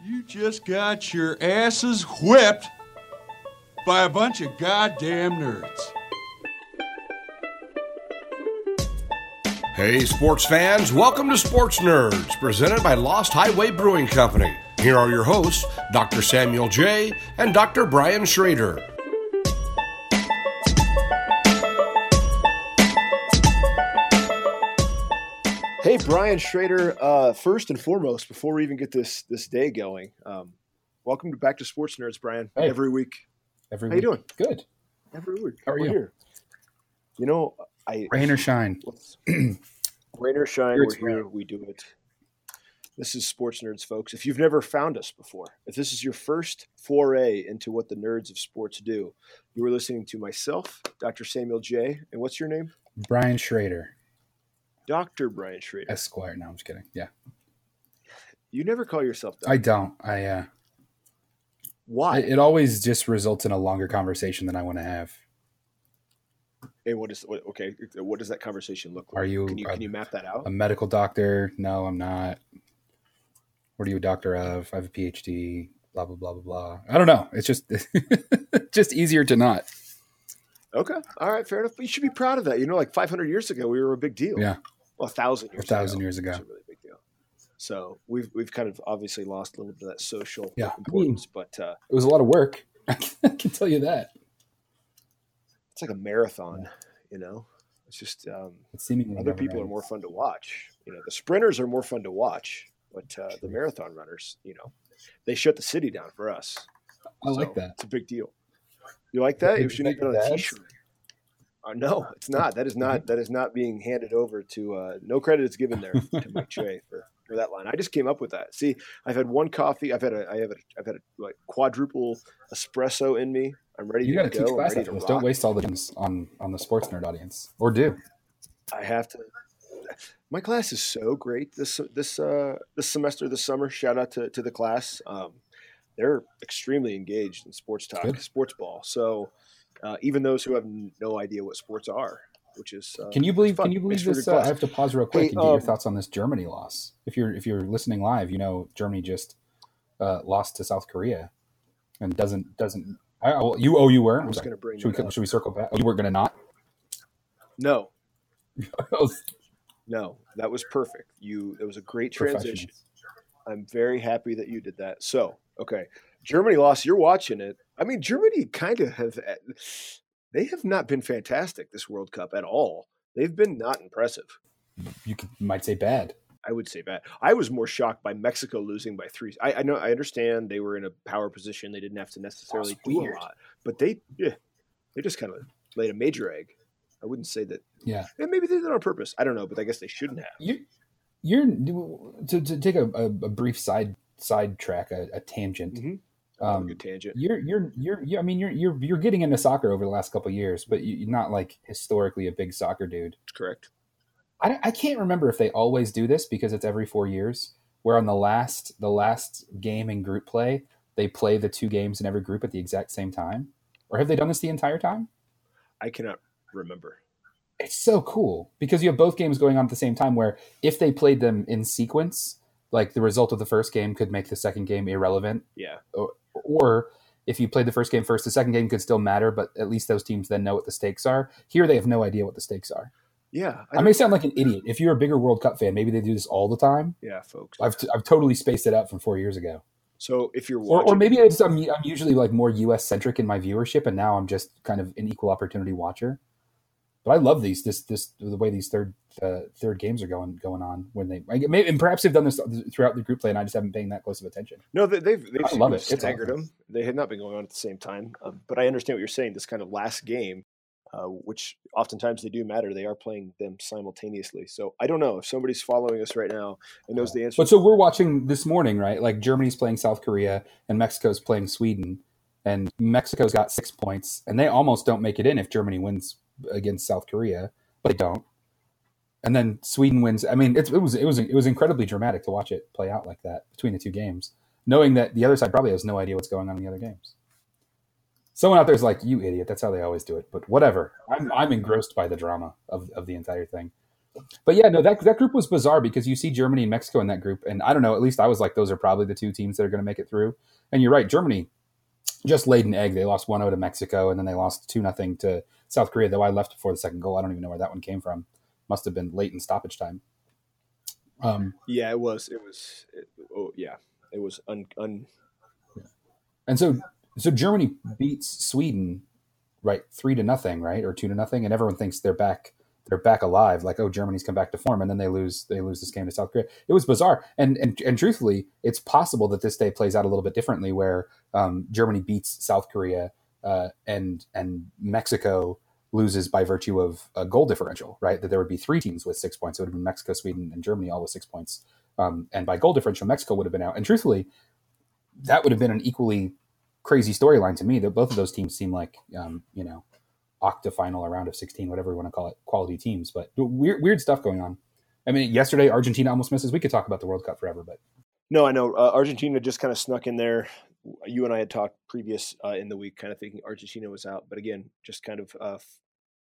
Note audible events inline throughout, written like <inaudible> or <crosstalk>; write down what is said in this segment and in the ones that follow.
You just got your asses whipped by a bunch of goddamn nerds. Hey, sports fans, welcome to Sports Nerds, presented by Lost Highway Brewing Company. Here are your hosts, Dr. Samuel J. and Dr. Brian Schrader. Brian Schrader. Uh, first and foremost, before we even get this this day going, um, welcome to back to Sports Nerds, Brian. Hey. Every week, Every week How week. you doing? Good. every week. How are you? Here. You know, I Rain or shine. <clears throat> rain or shine, Here we're here. We do it. This is Sports Nerds, folks. If you've never found us before, if this is your first foray into what the nerds of sports do, you are listening to myself, Dr. Samuel J. And what's your name? Brian Schrader, Dr. Brian Schrader. Esquire. No, I'm just kidding. Yeah, You never call yourself that. I don't. I. uh Why? It, it always just results in a longer conversation than I want to have. And what is what, okay? What does that conversation look like? Are you Can you a- can you map that out? A medical doctor? No, I'm not. What are you a doctor of? I have a PhD. Blah blah blah blah blah. I don't know. It's just <laughs> just easier to not. Okay, all right, fair enough. But you should be proud of that. You know, like 500 years ago, we were a big deal. Yeah. Well, a thousand years. A thousand ago, years ago. a really big deal. So we've we've kind of obviously lost a little bit of that social Yeah. importance, but uh, It was a lot of work. <laughs> I can tell you that. it's like a marathon. You know, it's just um, It's seemingly other people are more fun to watch. You know, the sprinters are more fun to watch, but uh, the marathon runners, you know, they shut the city down for us. I like that. It's a big deal. You like that? It should have been on a? T-shirt. Uh, no, it's not. That is not. That is not being handed over to. Uh, no credit is given there to <laughs> Mike Trey for, for that line. I just came up with that. See, I've had one coffee. I've had a. I have a. I've had a like quadruple espresso in me. I'm ready You to got to go. teach class after this. Don't waste all the gems on on the sports nerd audience, or do. I have to. My class is so great this this uh, this semester, this summer. Shout out to, to the class. Um, they're extremely engaged in sports talk, sports ball. So uh, even those who have no idea what sports are, which is uh, Can you believe? Can you believe this? Uh, I have to pause real quick Hey, and get your um, thoughts on this Germany loss. If you're if you're listening live, you know Germany just uh, lost to South Korea, and doesn't doesn't. I, well, you oh you were. I I'm was going to bring. Should we should we circle back? Oh, you were going to not. No, <laughs> no, that was perfect. You that was a great transition. I'm very happy that you did that. So, okay, Germany lost. You're watching it. I mean, Germany kind of have. eh, They have not been fantastic this World Cup at all. They've been not impressive. You could, might say bad. I would say bad. I was more shocked by Mexico losing by three. I, I know. I understand they were in a power position. They didn't have to necessarily do a lot, but they, yeah, they just kind of laid a major egg. I wouldn't say that. Yeah, And maybe they did it on purpose. I don't know, but I guess they shouldn't have. you you're to, to take a, a, brief side side track a, a tangent. Mhm. Um, Good tangent. you're you're you're you I mean you're you're you're getting into soccer over the last couple years, but you're not like historically a big soccer dude. Correct. I, I can't remember if they always do this because it's every four years. Where on the last the last game in group play, they play the two games in every group at the exact same time, or have they done this the entire time? I cannot remember. It's so cool because you have both games going on at the same time. Where if they played them in sequence, like the result of the first game could make the second game irrelevant, Yeah. or if you played the first game first, the second game could still matter, but at least those teams then know what the stakes are. Here, they have no idea what the stakes are. Yeah. I, may sound like an idiot. If you're a bigger World Cup fan, maybe they do this all the time. yeah, folks. I've, I've totally spaced it out from four years ago. So if you're Or, watching, or maybe I just, I'm, I'm usually like more US centric in my viewership, and now I'm just kind of an equal opportunity watcher. But I love these this this the way these third uh, third games are going going on when they and perhaps they've done this throughout the group play, and I just haven't paying that close of attention. no, they, they've they've I love it. Staggered them. They had not been going on at the same time, um, but I understand what you're saying. This kind of last game, uh, which oftentimes they do matter. They are playing them simultaneously. So I don't know if somebody's following us right now and knows the answer. But so we're watching this morning, right? Like Germany's playing South Korea and Mexico's playing Sweden, and Mexico's got six points, and they almost don't make it in if Germany wins against South Korea, but they don't. And then Sweden wins. I mean, it's, it was it was it was incredibly dramatic to watch it play out like that between the two games, knowing that the other side probably has no idea what's going on in the other games. Someone out there is like, "You idiot! That's how they always do it." But whatever. I'm I'm engrossed by the drama of, of the entire thing. but yeah, no, that that group was bizarre because you see Germany and Mexico in that group, and I don't know. At least I was like, those are probably the two teams that are going to make it through. And you're right, Germany just laid an egg. They lost 1-0 to Mexico, and then they lost two nothing to South Korea. Though I left before the second goal, I don't even know where that one came from. Must have been late in stoppage time. Um, yeah, it was. It was. It, oh, yeah, it was un, un. And so, so Germany beats Sweden, right, three to nothing, right, or two to nothing, and everyone thinks they're back they're back alive like oh germany's come back to form and then they lose they lose this game to south korea. It was bizarre. And and, and truthfully it's possible that this day plays out a little bit differently where um, germany beats south korea uh, and and mexico loses by virtue of a goal differential right? That there would be three teams with six points. It would have been mexico sweden and germany all with six points um, and by goal differential mexico would have been out. And truthfully that would have been an equally crazy storyline to me that both of those teams seem like um, you know octafinal or round of 16, whatever we want to call it, quality teams. But weird, weird stuff going on. I mean, yesterday Argentina almost misses. We could talk about the World Cup forever, but no, I know uh, Argentina just kind of snuck in there. You and I had talked previous uh, in the week, kind of thinking Argentina was out, but again, just kind of uh,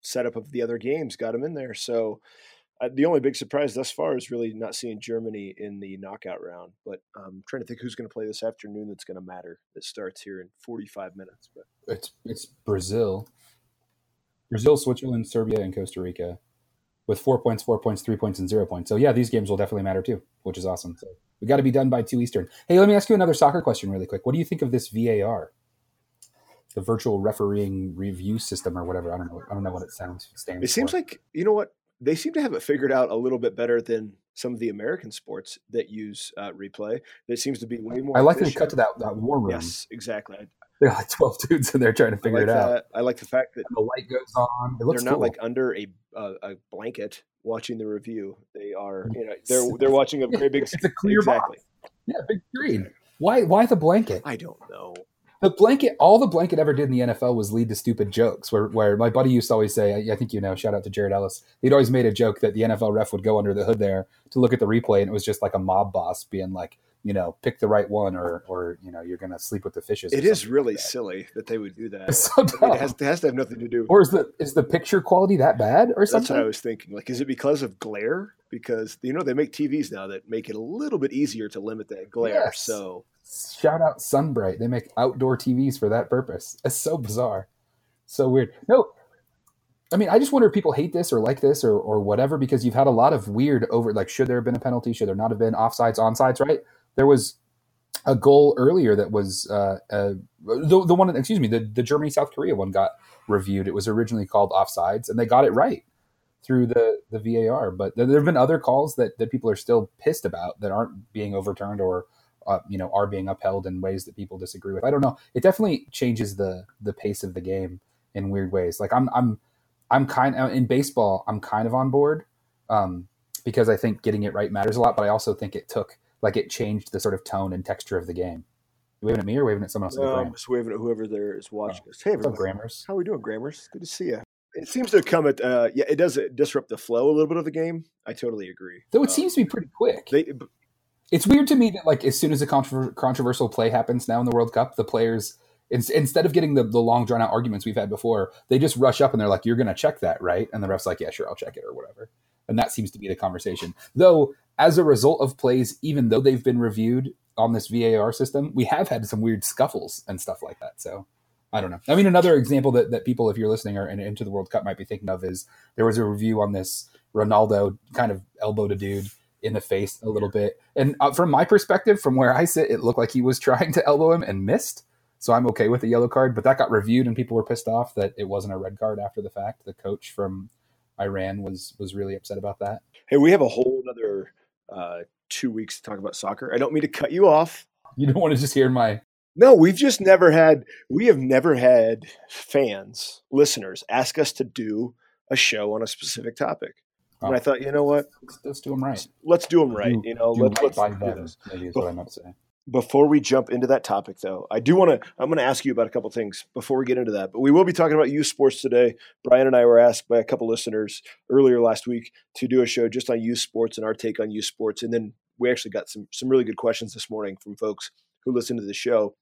setup of the other games got them in there. So uh, the only big surprise thus far is really not seeing Germany in the knockout round. But I'm um, trying to think who's going to play this afternoon that's going to matter. That starts here in 45 minutes. But it's it's Brazil. Brazil, Switzerland, Serbia, and Costa Rica with four points, four points, three points, and zero points. So yeah, these games will definitely matter too, which is awesome. So we got to be done by two Eastern. Hey, let me ask you another soccer question really quick. What do you think of this VAR? The virtual refereeing review system or whatever. I don't know. I don't know what it sounds stands. It seems for. like you know what they seem to have it figured out a little bit better than some of the American sports that use uh, replay. That seems to be way more. I like to cut to that, that war room. Yes, exactly. <laughs> They're like twelve dudes, in they're trying to figure like it that. out. I like the fact that and the light goes on. It looks they're not cool. like under a uh, a blanket watching the review. They are, you know, they're they're watching a <laughs> very big. it's a clear exactly. box. Yeah, big screen. Why? Why the blanket? I don't know. The blanket, all the blanket ever did in the NFL was lead to stupid jokes. Where, where my buddy used to always say, I think you know, shout out to Jared Ellis. He'd always made a joke that the NFL ref would go under the hood there to look at the replay, and it was just like a mob boss being like, you know, pick the right one, or or you know, you're gonna sleep with the fishes. It is really like silly that they would do that. <laughs> So I mean, it, has, it, has, to have nothing to do. Or is the is the picture quality that bad, or something? That's what I was thinking. Like, is it because of glare? Because you know they make TVs now that make it a little bit easier to limit that glare. Yes. So shout out SunBrite. They make outdoor TVs for that purpose. It's so bizarre, so weird. No, I mean, I just wonder if people hate this or like this or or whatever because you've had a lot of weird over like should there have been a penalty? Should there not have been offsides, onsides? Right? There was a goal earlier that was uh, uh, the the one. Excuse me, the the Germany South Korea one got reviewed. It was originally called offsides, and they got it right through the the VAR. But there have been other calls that that people are still pissed about that aren't being overturned or uh, you know are being upheld in ways that people disagree with. I don't know. It definitely changes the the pace of the game in weird ways. Like I'm I'm I'm kind of, in baseball. I'm kind of on board um, because I think getting it right matters a lot. But I also think it took like it changed the sort of tone and texture of the game. You waving at me or waving at someone else? No, I'm just waving at whoever there is watching oh. us. Hey, everybody. Grammars. How are we doing, Grammars? Good to see you. It seems to come at uh, yeah. It does disrupt the flow a little bit of the game. I totally agree. Though it um, seems to be pretty quick. They, it's weird to me that like as soon as a controver- controversial play happens now in the World Cup, the players instead of getting the, the long drawn out arguments we've had before, they just rush up and they're like, "You're going to check that, right?" And the ref's like, "Yeah, sure, I'll check it or whatever." And that seems to be the conversation. Though, as a result of plays, even though they've been reviewed on this VAR system, we have had some weird scuffles and stuff like that. So I don't know. I mean, another example that, that people, if you're listening or into the World Cup, might be thinking of is there was a review on this Ronaldo kind of elbowed a dude in the face a little bit. And uh, from my perspective, from where I sit, it looked like he was <laughs> trying to elbow him and missed. So I'm okay with the yellow card, but that got reviewed and people were pissed off that it wasn't a red card after the fact. The coach from Iran was was really upset about that. Hey, we have a whole other uh, two weeks to talk about soccer. I don't mean to cut you off. You don't want to just hear my. No, we've just never had. We have never had fans, listeners, ask us to do a show on a specific topic. Oh. And I thought, you know what? Let's, let's do them right. Let's do them right. Do, you know, let's, right let's do this. Maybe is what I meant to say. Before we jump into that topic, though, I do want to. I'm going to ask you about a couple things before we get into that. But we will be talking about youth sports today. Brian and I were asked by a couple listeners earlier last week to do a show just on youth sports and our take on youth sports. And then we actually got some some really good questions this morning from folks who listened to the show.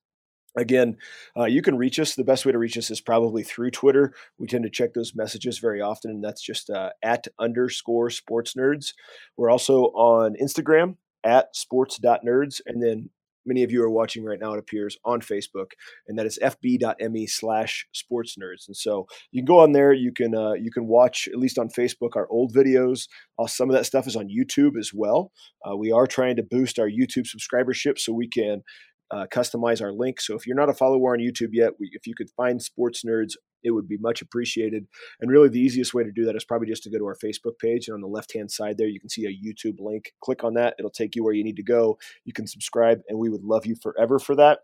Again, uh, you can reach us. The best way to reach us is probably through Twitter. We tend to check those messages very often, and that's just uh, at underscore sports nerds. We're also on Instagram at sports.nerds. And then many of you are watching right now, it appears on Facebook, and that is fb.me slash sports nerds. And so you can go on there. You can uh, you can watch at least on Facebook our old videos. Uh, some of that stuff is on YouTube as well. Uh, we are trying to boost our YouTube subscribership so we can uh, customize our link. So if you're not a follower on YouTube yet, we, if you could find Sports Nerds, it would be much appreciated. And really, the easiest way to do that is probably just to go to our Facebook page. And on the left hand side there, you can see a YouTube link. Click on that, it'll take you where you need to go. You can subscribe, and we would love you forever for that.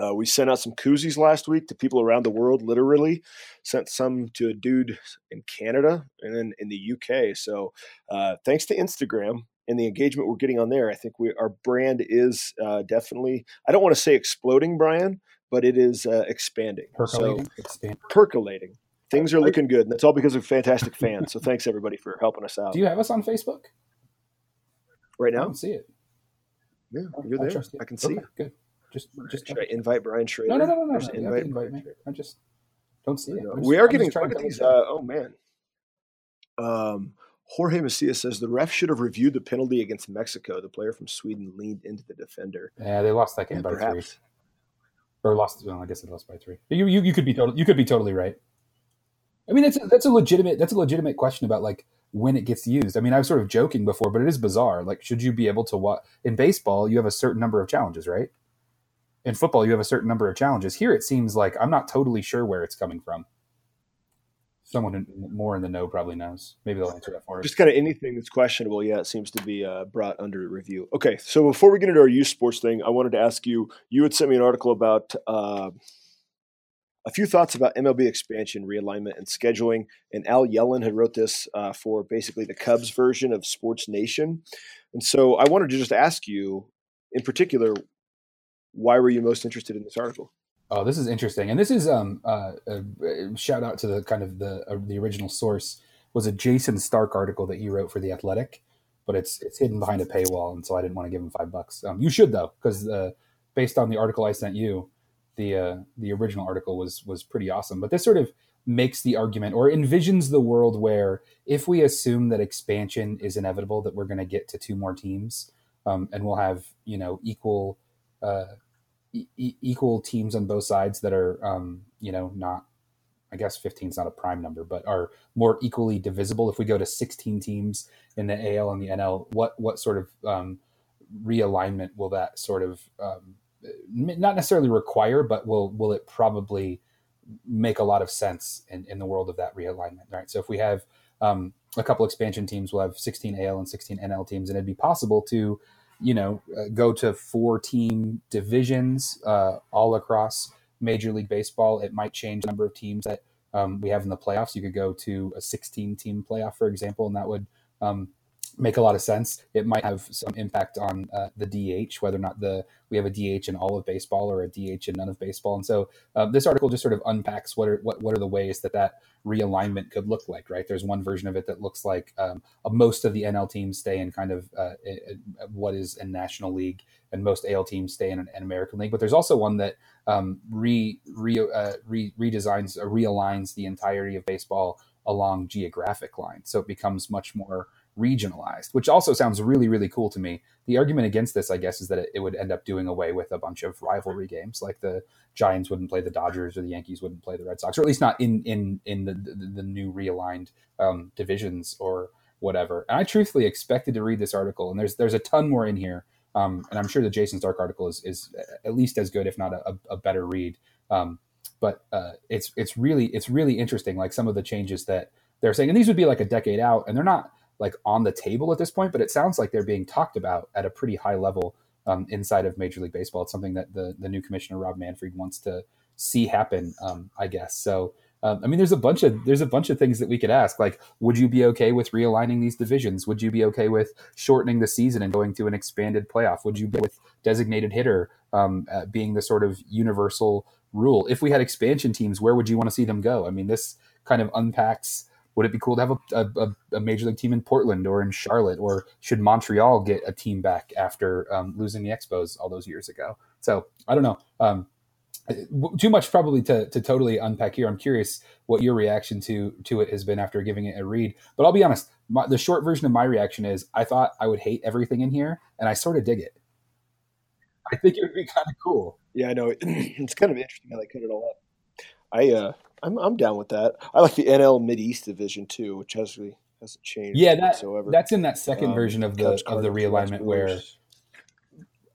Uh, we sent out some koozies last week to people around the world, literally. Sent some to a dude in Canada and then in the UK. So uh, thanks to Instagram and the engagement we're getting on there, I think we our brand is uh, definitely I don't want to say exploding, Brian, but it is uh, expanding, percolating, so, percolating. Things are looking good, and that's all because of fantastic fans. so thanks everybody for helping us out. Do you have us on Facebook right now? I see it. Yeah, you're there. I can see. Okay, good. Just, just should I invite Brian Schrader? No, no, no, no, no. Invite, invite me. I just don't see it. Just, we are I'm getting look at these. Uh, oh man. Um, Jorge Macias says the ref should have reviewed the penalty against Mexico. The player from Sweden leaned into the defender. Yeah, they lost that game by perhaps. three. Or lost. Well, I guess they lost by three. You, you, you could be total, You could be totally right. I mean, that's a, that's a legitimate that's a legitimate question about like when it gets used. I mean, I was sort of joking before, but it is bizarre. Like, should you be able to what in baseball? You have a certain number of challenges, right? In football, you have a certain number of challenges. Here, it seems like I'm not totally sure where it's coming from someone more in the know probably knows. Maybe they'll answer that for us. Just kind of anything that's questionable, yeah, it seems to be uh, brought under review. Okay, so before we get into our youth sports thing, I wanted to ask you. You had sent me an article about uh, a few thoughts about MLB expansion, realignment, and scheduling. And Al Yellon had wrote this uh, for basically the Cubs version of SB Nation. And so I wanted to just ask you, in particular, why were you most interested in this article? Oh, this is interesting, and this is um uh, uh shout out to the kind of the uh, the original source was a Jayson Stark article that he wrote for the Athletic, but it's it's hidden behind a paywall, and so I didn't want to give him five bucks. Um, you should though, because uh, based on the article I sent you, the uh, the original article was was pretty awesome. But this sort of makes the argument or envisions the world where if we assume that expansion is inevitable, that we're going to get to two more teams, um, and we'll have you know equal. Uh, equal teams on both sides that are, um, you know, not, I guess 15 is not a prime number, but are more equally divisible. If we go to 16 teams in the AL and the NL, what what sort of um, realignment will that sort of um, not necessarily require, but will will it probably make a lot of sense in, in the world of that realignment, right? So if we have um, a couple expansion teams, we'll have 16 AL and 16 NL teams, and it'd be possible to you know, uh, go to four team divisions uh, all across Major League Baseball. It might change the number of teams that um, we have in the playoffs. You could go to a 16 team playoff, for example, and that would um, make a lot of sense. It might have some impact on uh, the DH, whether or not the we have a DH in all of baseball or a DH in none of baseball. And so uh, this article just sort of unpacks what are what, what are the ways that that realignment could look like. Right? There's one version of it that looks like um, most of the NL teams stay in kind of uh, what is a National League, and most AL teams stay in an, an American League. But there's also one that um, re, re, uh, re redesigns or realigns the entirety of baseball along geographic lines, so it becomes much more regionalized, which also sounds really, really cool to me. The argument against this, I guess, is that it, it, would end up doing away with a bunch of rivalry games, like the Giants wouldn't play the Dodgers or the Yankees wouldn't play the Red Sox, or at least not in in in the the, the new realigned um, divisions or whatever. And I truthfully expected to read this article, and there's there's a ton more in here, um, and I'm sure the Jayson Stark article is is at least as good, if not a, a better read. Um, but uh, it's it's really it's really interesting, like some of the changes that they're saying, and these would be like a decade out, and they're not like on the table at this point, but it sounds like they're being talked about at a pretty high level um, inside of Major League Baseball. It's something that the the new commissioner Rob Manfred wants to see happen, um, I guess. So. Um, I mean, there's a bunch of there's a bunch of things that we could ask. Like, would you be okay with realigning these divisions? Would you be okay with shortening the season and going to an expanded playoff? Would you be with designated hitter um, uh, being the sort of universal rule? If we had expansion teams, where would you want to see them go? I mean, this kind of unpacks would it be cool to have a, a, a, major league team in Portland or in Charlotte, or should Montreal get a team back after um, losing the Expos all those years ago? So I don't know. Um, too much probably to, to totally unpack here. I'm curious what your reaction to to it has been after giving it a read. But I'll be honest, my, the short version of my reaction is I thought I would hate everything in here, and I sort of dig it. I think it would be kind of cool. Yeah, I know. <clears throat> It's kind of interesting how they cut it all up. I uh, I'm I'm down with that. I like the NL Mid East division too, which has really hasn't changed. Yeah, that whatsoever. that's in that second um, version of the of the realignment where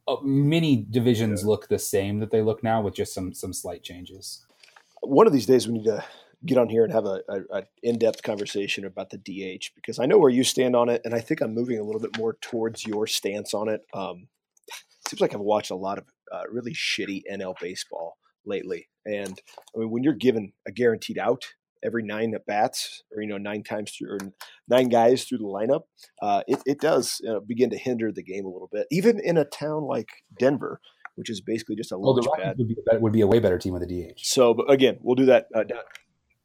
uh, many divisions yeah. look the same that they look now with just some some slight changes. One of these days, we need to get on here and have a, a, a, in-depth conversation about the DH because I know where you stand on it, and I think I'm moving a little bit more towards your stance on it. Um, it seems like I've watched a lot of uh, really shitty NL baseball lately, and I mean when you're given a guaranteed out every nine at bats, or you know nine times through, or nine guys through the lineup, uh, it, it does uh, begin to hinder the game a little bit. Even in a town like Denver, which is basically just a well, launch pad, would be, a, would be a way better team with a DH. So, but again, we'll do that. Uh,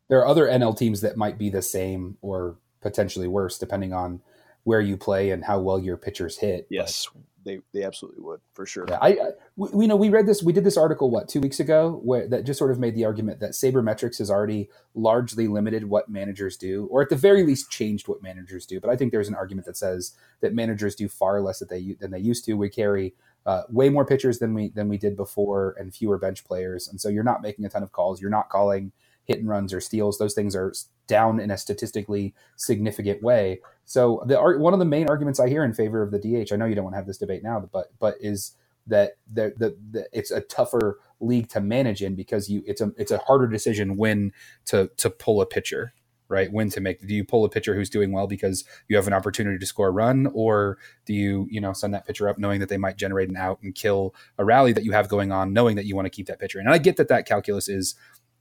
there are other NL teams that might be the same or potentially worse, depending on where you play and how well your pitchers hit. Yes, but, they they absolutely would for sure. Yeah, I, I we, you know we read this we did this article what two weeks ago where that just sort of made the argument that sabermetrics has already largely limited what managers do, or at the very least changed what managers do. But I think there's an argument that says that managers do far less that they than they used to. We carry uh, way more pitchers than we than we did before, and fewer bench players, and so you're not making a ton of calls. You're not calling hit and runs or steals. Those things are down in a statistically significant way. So the one of the main arguments I hear in favor of the DH, I know you don't want to have this debate now, but but is that the, the, the it's a tougher league to manage in because you it's a it's a harder decision when to to pull a pitcher right when to make do you pull a pitcher who's doing well because you have an opportunity to score a run or do you you know send that pitcher up knowing that they might generate an out and kill a rally that you have going on knowing that you want to keep that pitcher in. and i get that that calculus is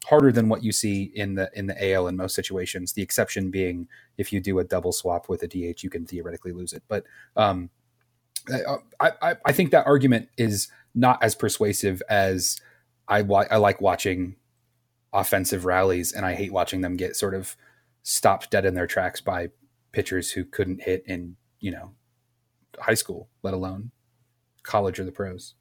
harder than what you see in the in the AL in most situations. The exception being if you do a double swap with a DH, you can theoretically lose it. But um, I, I, I think that argument is not as persuasive as I I like watching offensive rallies, and I hate watching them get sort of stopped dead in their tracks by pitchers who couldn't hit in you know high school, let alone college or the pros.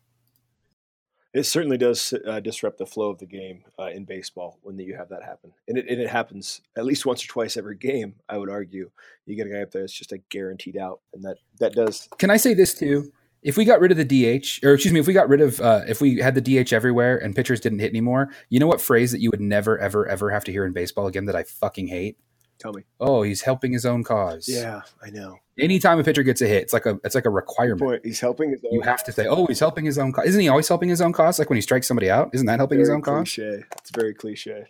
It certainly does uh, disrupt the flow of the game uh, in baseball when you have that happen, and it, and it happens at least once or twice every game. I would argue you get a guy up there that's just a guaranteed out, and that that does. Can I say this too? If we got rid of the DH, or excuse me, if we got rid of, uh, if we had the DH everywhere and pitchers didn't hit anymore, you know what phrase that you would never, ever, ever have to hear in baseball again that I fucking hate? Tell me. Oh, he's helping his own cause. Yeah, I know. Anytime a pitcher gets a hit, it's like a it's like a requirement. Boy, he's helping his own. You have to say, "Oh, he's helping his own cause." Isn't he always helping his own cause? Like when he strikes somebody out, isn't that helping very his own cliche. cause? It's very cliche.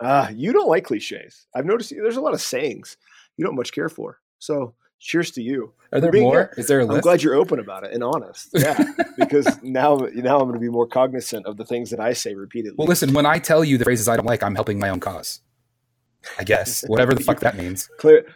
Ah, uh, you don't like cliches. I've noticed there's a lot of sayings you don't much care for. So cheers to you. Are there more? Is there a list? I'm glad you're open about it and honest. <laughs> Yeah, because now now I'm going to be more cognizant of the things that I say repeatedly. Well, listen, when I tell you the phrases I don't like, I'm helping my own cause. I guess <laughs> whatever the fuck that means. Clear.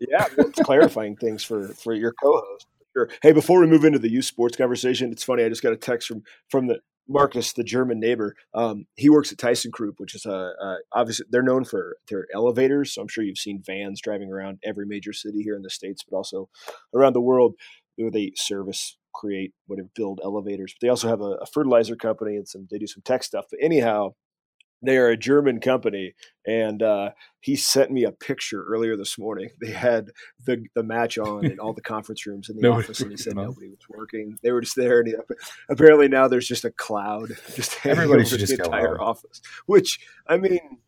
Yeah, well, clarifying things for for your co-host. Sure. Hey, before we move into the youth sports conversation, it's funny. I just got a text from from the Marcus, the German neighbor. Um, he works at ThyssenKrupp, which is a, a obviously they're known for their elevators. So I'm sure you've seen vans driving around every major city here in the states, but also around the world. Where they service, create, whatever, build elevators. But they also have a, a fertilizer company and some. They do some tech stuff. But anyhow, they are a German company, and uh, he sent me a picture earlier this morning. They had the the match on in all the <laughs> conference rooms in the office, and he <laughs> said nobody was working. They were just there, and he, apparently now there's just a cloud just everybody should <laughs> just the entire office. Which I mean,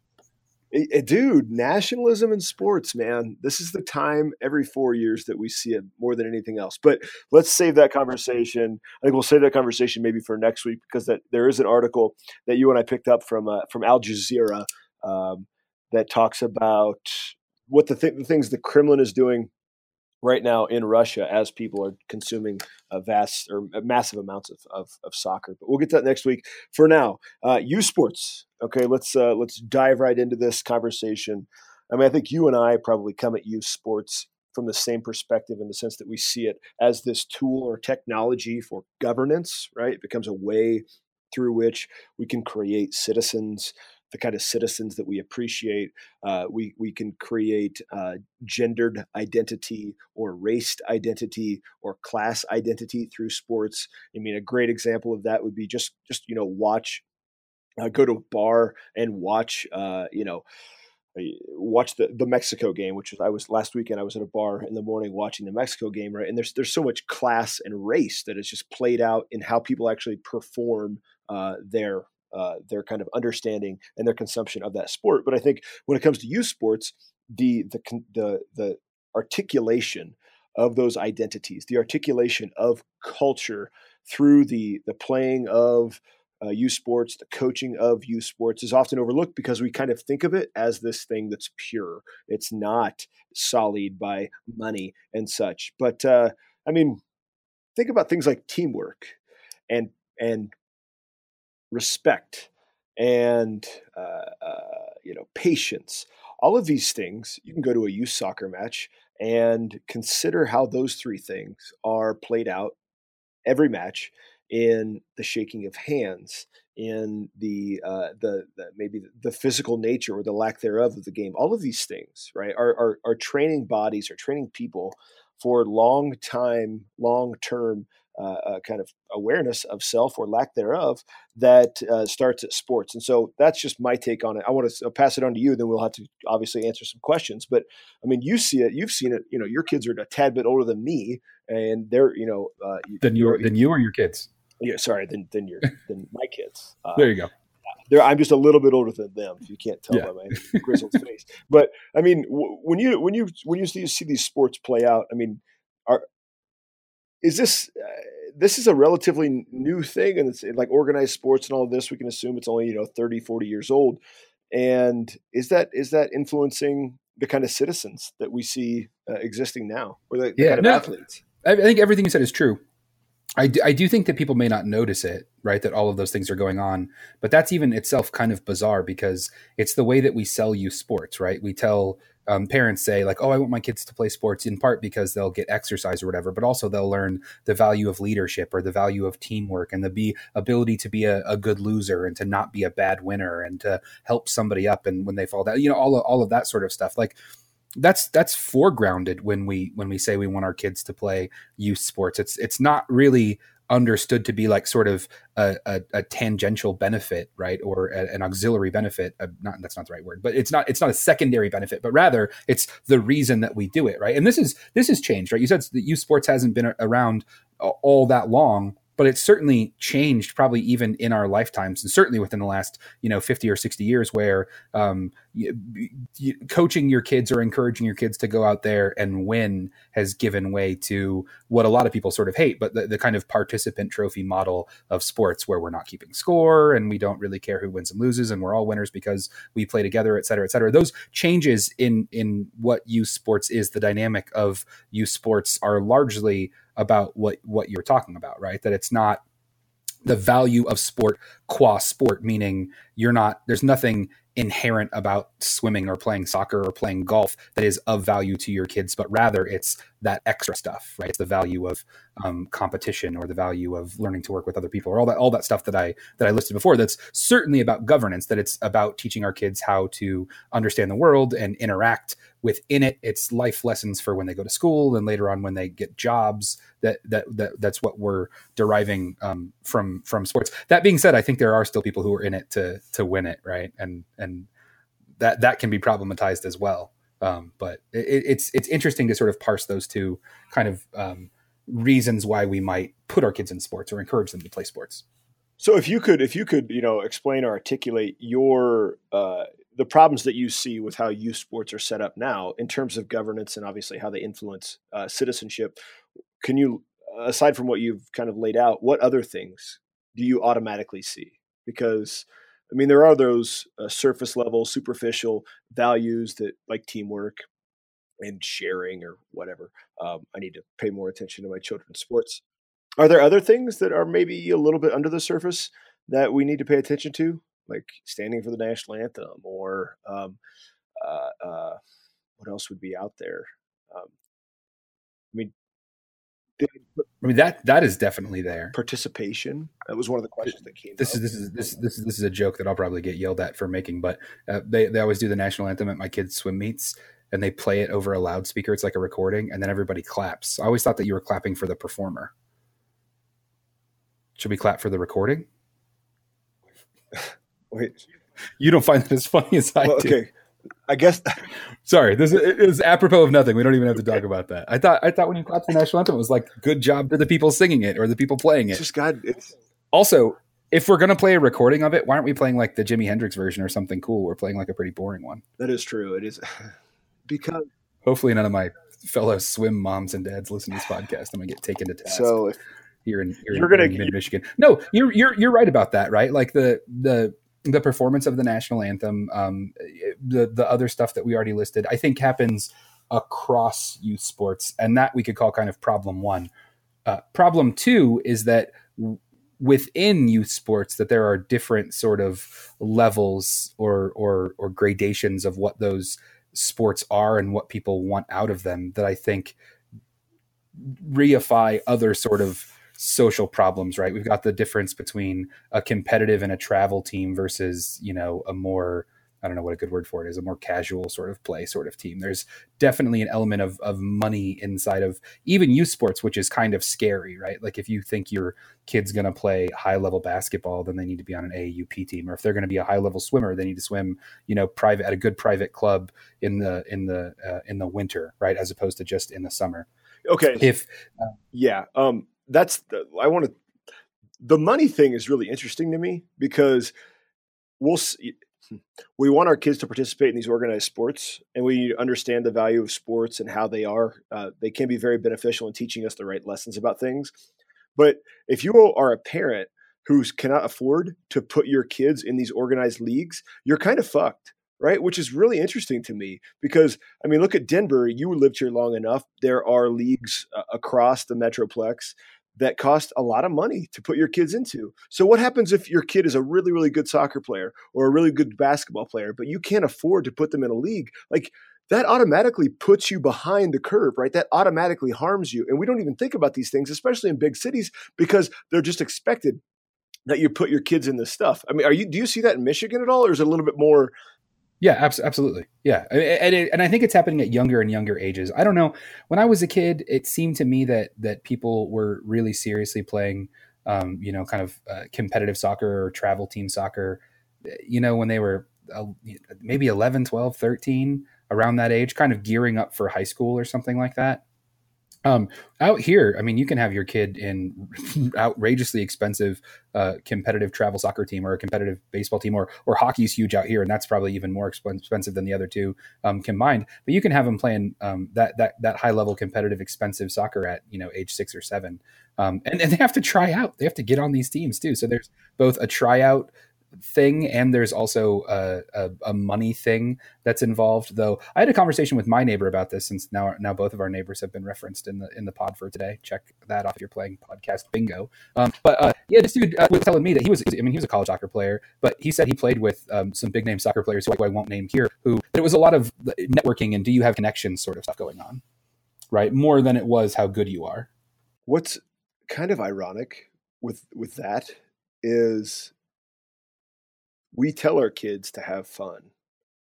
dude, nationalism in sports, man. This is the time every four years that we see it more than anything else. But let's save that conversation. I think we'll save that conversation maybe for next week because that there is an article that you and I picked up from uh, from Al Jazeera um, that talks about what the, th- the things the Kremlin is doing right now in Russia as people are consuming a vast or massive amounts of, of, of, soccer. But we'll get to that next week. For now, uh, youth sports. Okay, let's uh, let's dive right into this conversation. I mean, I think you and I probably come at youth sports from the same perspective in the sense that we see it as this tool or technology for governance. Right, it becomes a way through which we can create citizens the kind of citizens that we appreciate. Uh, we we can create uh, gendered identity or race identity or class identity through sports. I mean, a great example of that would be just just you know watch uh, go to a bar and watch, uh, you know, watch the, the Mexico game, which was I was last weekend. I was at a bar in the morning watching the Mexico game, right? And there's there's so much class and race that is just played out in how people actually perform uh, their uh, their kind of understanding and their consumption of that sport. But I think when it comes to youth sports, the the the the articulation of those identities, the articulation of culture through the the playing of uh, youth sports, the coaching of youth sports is often overlooked because we kind of think of it as this thing that's pure. It's not sullied by money and such. But uh, I mean, think about things like teamwork and and respect and uh, uh, you know patience. All of these things you can go to a youth soccer match and consider how those three things are played out every match in the shaking of hands, in the uh, the, the, maybe the physical nature or the lack thereof of the game. All of these things, right, are are, are training bodies, are training people for long time, long term uh, uh, kind of awareness of self or lack thereof that uh, starts at sports. And so that's just my take on it. I want to pass it on to you, then we'll have to obviously answer some questions. But I mean, you see it, you've seen it. You know, your kids are a tad bit older than me, and they're you know uh, than you than you or your kids. Yeah, sorry, than than your than my kids. Uh, there you go. I'm just a little bit older than them. If you can't tell yeah. by my grizzled face, but I mean, w- when you when you when you see, see, these sports play out, I mean, is this uh, this is a relatively new thing, and it's like organized sports and all this. We can assume it's only you know 30, 40 years old, and is that is that influencing the kind of citizens that we see uh, existing now, or the, the yeah, kind of no, athletes? I think everything you said is true. I do, I do think that people may not notice it, right? That all of those things are going on, but that's even itself kind of bizarre because it's the way that we sell you sports, right? We tell um, parents say like, "Oh, I want my kids to play sports in part because they'll get exercise or whatever, but also they'll learn the value of leadership or the value of teamwork and the be ability to be a, a good loser and to not be a bad winner and to help somebody up and when they fall down, you know, all of, all of that sort of stuff. Like that's that's foregrounded when we when we say we want our kids to play youth sports. It's it's not really understood to be like sort of a, a, a tangential benefit, right, or a, an auxiliary benefit. Uh, not that's not the right word, but it's not it's not a secondary benefit, but rather it's the reason that we do it, right? And this is this has changed, right? You said that youth sports hasn't been around all that long but it's certainly changed probably even in our lifetimes and certainly within the last you know 50 or 60 years where um, you, you, coaching your kids or encouraging your kids to go out there and win has given way to what a lot of people sort of hate but the, the kind of participant trophy model of sports where we're not keeping score and we don't really care who wins and loses and we're all winners because we play together et cetera et cetera those changes in in what youth sports is the dynamic of youth sports are largely about what what you're talking about, right? That it's not the value of sport qua sport, meaning you're not there's nothing inherent about swimming or playing soccer or playing golf that is of value to your kids, but rather it's that extra stuff, right? It's the value of um, competition or the value of learning to work with other people or all that all that stuff that I that I listed before. That's certainly about governance. That it's about teaching our kids how to understand the world and interact within it. It's life lessons for when they go to school and later on when they get jobs. That that, that that's what we're deriving um, from from sports. That being said, I think there are still people who are in it to to win it, right? And and that that can be problematized as well. Um, but it, it's it's interesting to sort of parse those two kind of um, reasons why we might put our kids in sports or encourage them to play sports. So if you could if you could you know explain or articulate your uh, the problems that you see with how youth sports are set up now in terms of governance and obviously how they influence uh, citizenship, can you aside from what you've kind of laid out, what other things do you automatically see? Because I mean, there are those uh, surface level, superficial values that like teamwork and sharing or whatever. Um, I need to pay more attention to my children's sports. Are there other things that are maybe a little bit under the surface that we need to pay attention to, like standing for the national anthem or um, uh, uh, what else would be out there? Um, I mean, I mean that that is definitely there. Participation. That was one of the questions that came. This up. is this is this this is this is a joke that I'll probably get yelled at for making, but uh, they they always do the national anthem at my kids' swim meets, and they play it over a loudspeaker. It's like a recording, and then everybody claps. I always thought that you were clapping for the performer. Should we clap for the recording? <laughs> Wait, you don't find that as funny as I well, do. okay. I guess <laughs> Sorry, this is, apropos of nothing. We don't even have to talk about that. I thought I thought when you clapped the national anthem, it was like good job to the people singing it or the people playing it's it. just God. It's Also, if we're gonna play a recording of it, why aren't we playing like the Jimi Hendrix version or something cool? We're playing like a pretty boring one. that is true. It is <laughs> because Hopefully, none of my fellow swim moms and dads listen to this podcast. I'm gonna get taken to task. so. If, here in here You're in- gonna- in Michigan. No, you're you're you're right about that, right? Like the the the performance of the national anthem, um, the the other stuff that we already listed, I think happens across youth sports, and that we could call kind of problem one. Uh, problem two is that within youth sports that there are different sort of levels or or or gradations of what those sports are and what people want out of them that I think reify other sort of social problems right? We've got the difference between a competitive and a travel team versus you know a more i don't know what a good word for it is a more casual sort of play sort of team. There's definitely an element of, of money inside of even youth sports which is kind of scary right? Like if you think your kid's going to play high level basketball then they need to be on an aaup team. Or if they're going to be a high level swimmer they need to swim you know private at a good private club in the in the uh, in the winter right? As opposed to just in the summer. Okay, if yeah. Um, that's the, I want to. The money thing is really interesting to me because we'll see, we want our kids to participate in these organized sports, and we understand the value of sports and how they are. Uh, they can be very beneficial in teaching us the right lessons about things. But if you are a parent who cannot afford to put your kids in these organized leagues, you're kind of fucked, right? Which is really interesting to me because I mean, look at Denver. You lived here long enough. There are leagues uh, across the metroplex that cost a lot of money to put your kids into. So what happens if your kid is a really really good soccer player or a really good basketball player, but you can't afford to put them in a league? Like that automatically puts you behind the curve, right? That automatically harms you. And we don't even think about these things, especially in big cities, because they're just expected that you put your kids in this stuff. I mean, are you do you see that in Michigan at all, or is it a little bit more? Yeah, abs- absolutely. Yeah, and, it, and I think it's happening at younger and younger ages. I don't know. When I was a kid, it seemed to me that that people were really seriously playing, um, you know, kind of uh, competitive soccer or travel team soccer. You know, when they were uh, maybe 11, 12, 13, around that age, kind of gearing up for high school or something like that. Um, out here, I mean, you can have your kid in <laughs> outrageously expensive uh, competitive travel soccer team or a competitive baseball team, or or hockey's huge out here, and that's probably even more expensive than the other two um, combined. But you can have them playing um, that that that high level competitive expensive soccer at you know age six or seven, um, and, and they have to try out. They have to get on these teams too. So there's both a tryout thing and there's also a, a, a, money thing that's involved though. I had a conversation with my neighbor about this since now now both of our neighbors have been referenced in the in the pod for today. Check that off if you're playing podcast bingo. Um, but uh, yeah this dude uh, was telling me that he was i mean he was a college soccer player but he said he played with um, some big name soccer players who i won't name here who there was a lot of networking and do you have connections sort of stuff going on right? More than it was how good you are. What's kind of ironic with with that is we tell our kids to have fun,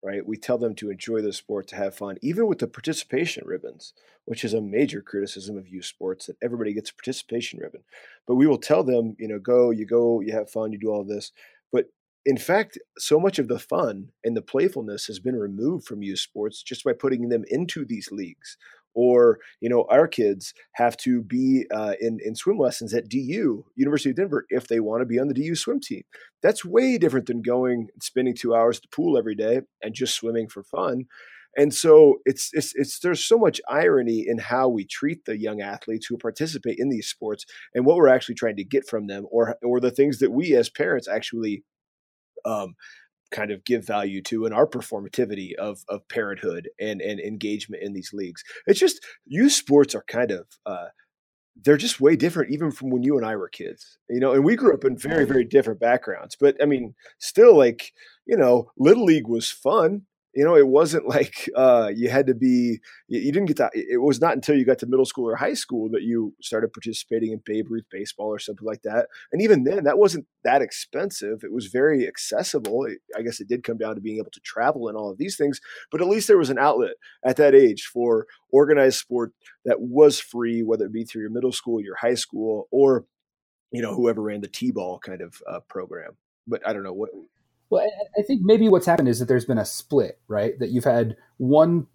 right? We tell them to enjoy the sport, to have fun, even with the participation ribbons, which is a major criticism of youth sports that everybody gets a participation ribbon. But we will tell them, you know, go, you go, you have fun, you do all this. But in fact, so much of the fun and the playfulness has been removed from youth sports just by putting them into these leagues or you know our kids have to be uh, in in swim lessons at DU University of Denver if they want to be on the DU swim team. That's way different than going and spending two hours at the pool every day and just swimming for fun. And so it's it's it's there's so much irony in how we treat the young athletes who participate in these sports and what we're actually trying to get from them, or or the things that we as parents actually um, kind of give value to and our performativity of of parenthood and and engagement in these leagues. It's just youth sports are kind of uh, they're just way different even from when you and I were kids. You know, and we grew up in very very different backgrounds, but I mean, still like, you know, little league was fun you know, it wasn't like uh, you had to be. You didn't get that. It was not until you got to middle school or high school that you started participating in Babe Ruth baseball or something like that. And even then, that wasn't that expensive. It was very accessible. I guess it did come down to being able to travel and all of these things. But at least there was an outlet at that age for organized sport that was free, whether it be through your middle school, your high school, or you know whoever ran the t-ball kind of uh, program. But I don't know what Well, I, I think maybe what's happened is that there's been a split, right? That you've had one,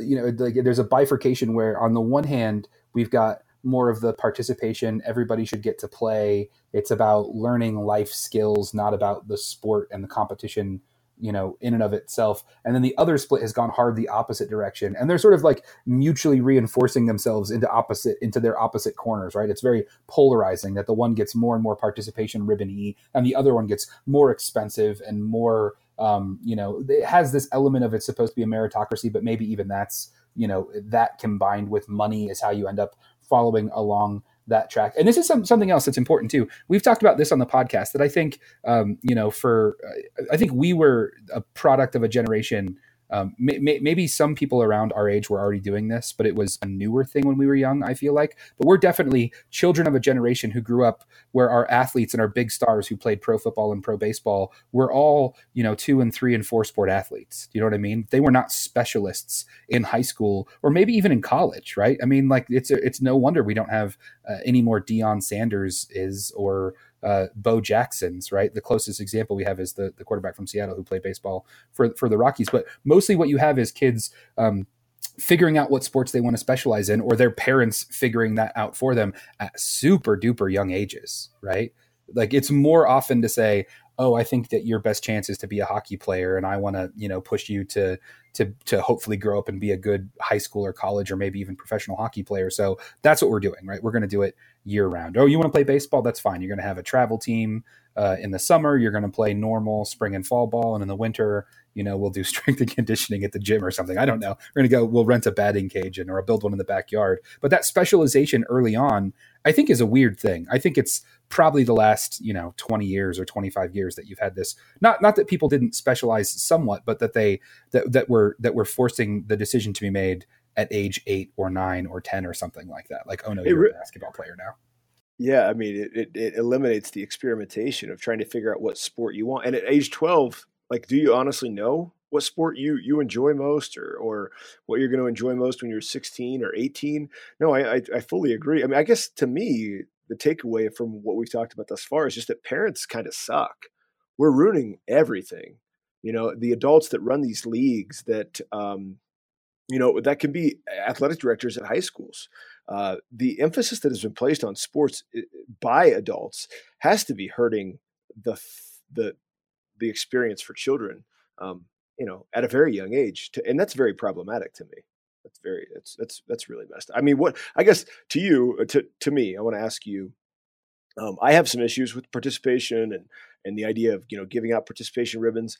you know, like there's a bifurcation where on the one hand we've got more of the participation. Everybody should get to play. It's about learning life skills, not about the sport and the competition you know in and of itself. And then the other split has gone hard the opposite direction. And they're sort of like mutually reinforcing themselves into opposite into their opposite corners right? It's very polarizing that the one gets more and more participation ribbon e and the other one gets more expensive and more um, you know it has this element of it's supposed to be a meritocracy but maybe even that's you know that combined with money is how you end up following along that track. And this is some, something else that's important too. We've talked about this on the podcast that I think, um, you know, for uh, I think we were a product of a generation um, may, may, maybe some people around our age were already doing this, but it was a newer thing when we were young, I feel like. But we're definitely children of a generation who grew up where our athletes and our big stars who played pro football and pro baseball were all, you know, two and three and four sport athletes. Do you know what I mean? They were not specialists in high school or maybe even in college, right? I mean, like it's it's no wonder we don't have uh, any more Deion Sanders is or uh, Bo Jackson's, right? The closest example we have is the, the quarterback from Seattle who played baseball for, for the Rockies. But mostly what you have is kids um, figuring out what sports they want to specialize in or their parents figuring that out for them at super duper young ages, right? Like it's more often to say, oh, I think that your best chance is to be a hockey player, and I want to, you know, push you to to to hopefully grow up and be a good high school or college or maybe even professional hockey player. So that's what we're doing, right? We're going to do it year round. Oh, you want to play baseball? That's fine. You're going to have a travel team uh, in the summer. You're going to play normal spring and fall ball, and in the winter, you know, we'll do <laughs> strength and conditioning at the gym or something. I don't know. We're going to go. We'll rent a batting cage and or build one in the backyard. But that specialization early on, I think, is a weird thing. I think it's probably the last you know 20 years or 25 years that you've had this not not that people didn't specialize somewhat but that they that, that were that were forcing the decision to be made at age eight or nine or ten or something like that. Like, oh no, you're re- a basketball player now. Yeah, I mean, it, it, it eliminates the experimentation of trying to figure out what sport you want. And at age twelve, like, do you honestly know what sport you you enjoy most, or or what you're going to enjoy most when you're 16 or 18? No, I, I I fully agree. I mean, I guess to me, the takeaway from what we've talked about thus far is just that parents kind of suck. We're ruining everything. You know, the adults that run these leagues that um, you know that can be athletic directors at high schools uh, the emphasis that has been placed on sports eh, by adults has to be hurting the the the experience for children um, you know at a very young age to, and that's very problematic to me that's very it's that's that's really messed i mean what i guess to you uh, to to me i want to ask you um, i have some issues with participation and and the idea of you know giving out participation ribbons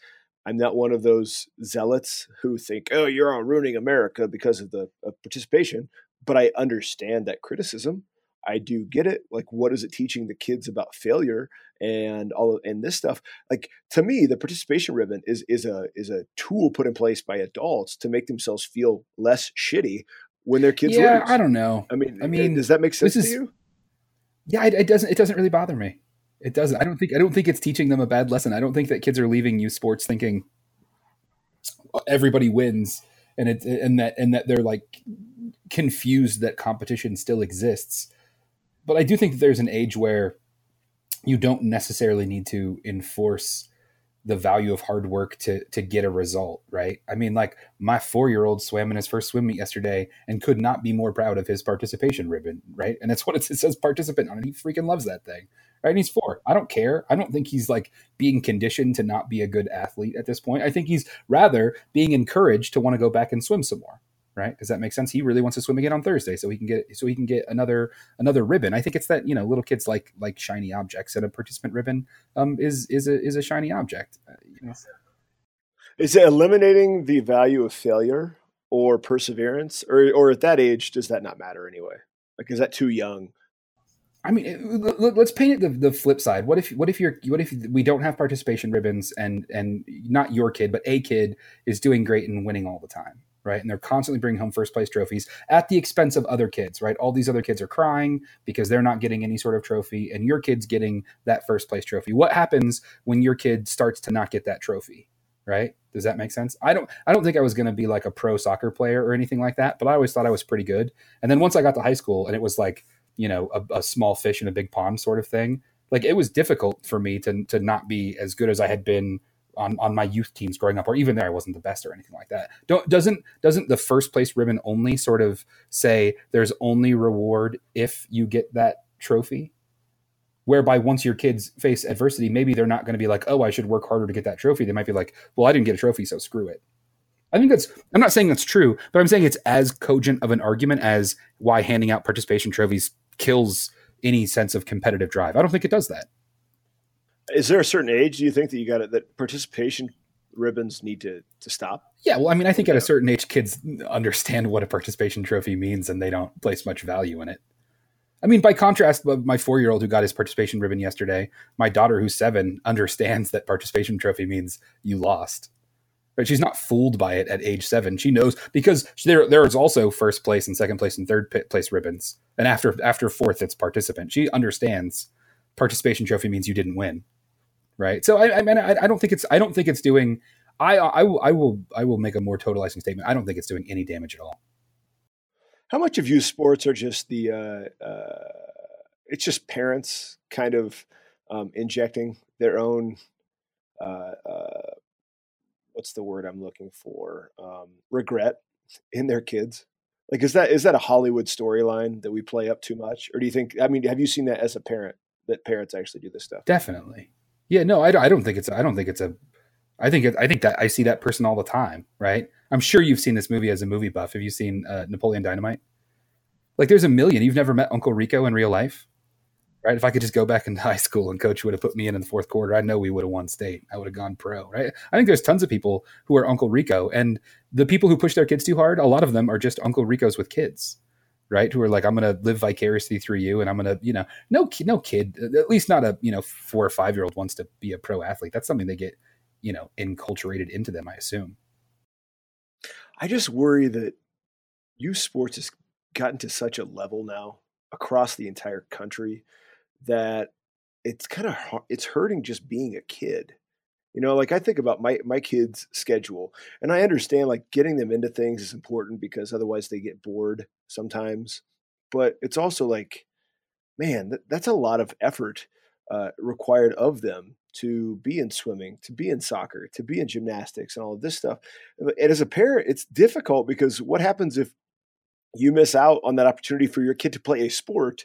I'm not one of those zealots who think, "Oh, you're all ruining America because of the of participation." But I understand that criticism. I do get it. Like, what is it teaching the kids about failure and all of, and this stuff? Like to me, the participation ribbon is is a is a tool put in place by adults to make themselves feel less shitty when their kids yeah, lose. I don't know. I mean, I mean, does that make sense is, to you? Yeah, it, it doesn't. It doesn't really bother me. It doesn't. I don't think. I don't think it's teaching them a bad lesson. I don't think that kids are leaving you sports thinking uh, everybody wins, and it and that and that they're like confused that competition still exists. But I do think that there's an age where you don't necessarily need to enforce the value of hard work to to get a result, right? I mean, like my four year old swam in his first swim meet yesterday and could not be more proud of his participation ribbon, right? And it's what it <laughs> says participant on it. He freaking loves that thing right? And he's four. I don't care. I don't think he's like being conditioned to not be a good athlete at this point. I think he's rather being encouraged to want to go back and swim some more. Right? Does that make sense? He really wants to swim again on Thursday, so he can get so he can get another another ribbon. I think it's that you know little kids like like shiny objects, and a participant ribbon um, is is a is a shiny object. Uh, you know? Is it eliminating the value of failure or perseverance, or or at that age does that not matter anyway? Like, is that too young? I mean, let's paint it the, the flip side. What if what if you're what if we don't have participation ribbons and and not your kid, but a kid is doing great and winning all the time, right? And they're constantly bringing home first place trophies at the expense of other kids, right? All these other kids are crying because they're not getting any sort of trophy, and your kid's getting that first place trophy. What happens when your kid starts to not get that trophy? Right? Does that make sense? I don't I don't think I was going to be like a pro soccer player or anything like that, but I always thought I was pretty good. And then once I got to high school and it was like you know a, a, small fish in a big pond sort of thing like it was difficult for me to to not be as good as i had been on on my youth teams growing up, or even there, I wasn't the best or anything like that. Don't doesn't doesn't the first place ribbon only sort of say there's only reward if you get that trophy? Whereby once your kids face adversity, maybe they're not going to be like, oh, I should work harder to get that trophy. They might be like, well, I didn't get a trophy, so screw it. I think that's. I'm not saying that's true, but I'm saying it's as cogent of an argument as why handing out participation trophies kills any sense of competitive drive. I don't think it does that. Is there a certain age do you think that you got it that participation ribbons need to to stop? Yeah, well, I mean, I think at a certain age, kids understand what a participation trophy means, and they don't place much value in it. I mean, by contrast, my four year old who got his participation ribbon yesterday, my daughter who's seven understands that participation trophy means you lost. But she's not fooled by it at age seven. She knows because there there is also first place and second place and third place ribbons, and after after fourth, it's participant. She understands participation trophy means you didn't win right? So I, I mean, I, I, don't think it's I don't think it's doing. I I will I will I will make a more totalizing statement. I don't think it's doing any damage at all. How much of youth sports are just the? Uh, uh, it's just parents kind of um, injecting their own. Uh, uh what's the word I'm looking for? Um, regret in their kids. Like, is that is that a Hollywood storyline that we play up too much, or do you think? I mean, have you seen that as a parent that parents actually do this stuff? Definitely. Yeah, no, I, I don't think it's. I don't think it's a. I think it, I think that I see that person all the time. Right. I'm sure you've seen this movie as a movie buff. Have you seen uh, Napoleon Dynamite? Like, there's a million. You've never met Uncle Rico in real life, right? If I could just go back into <laughs> high school and coach would have put me in in the fourth quarter, I know we would have won state. I would have gone pro, right? I think there's tons of people who are Uncle Rico, and the people who push their kids too hard, a lot of them are just Uncle Ricos with kids right? Who are like, I'm going to live vicariously through you, and I'm going to, you know, no, no kid, at least not a, you know, four or five year old wants to be a pro athlete. That's something they get, you know, enculturated into them. I assume. I just worry that youth sports has gotten to such a level now across the entire country that it's kind of it's hurting just being a kid you know, like I think about my my kids' schedule, and I understand like getting them into things is important because otherwise they get bored sometimes. But it's also like, man, that, that's a lot of effort uh, required of them to be in swimming, to be in soccer, to be in gymnastics, and all of this stuff. And as a parent, it's difficult because what happens if you miss out on that opportunity for your kid to play a sport?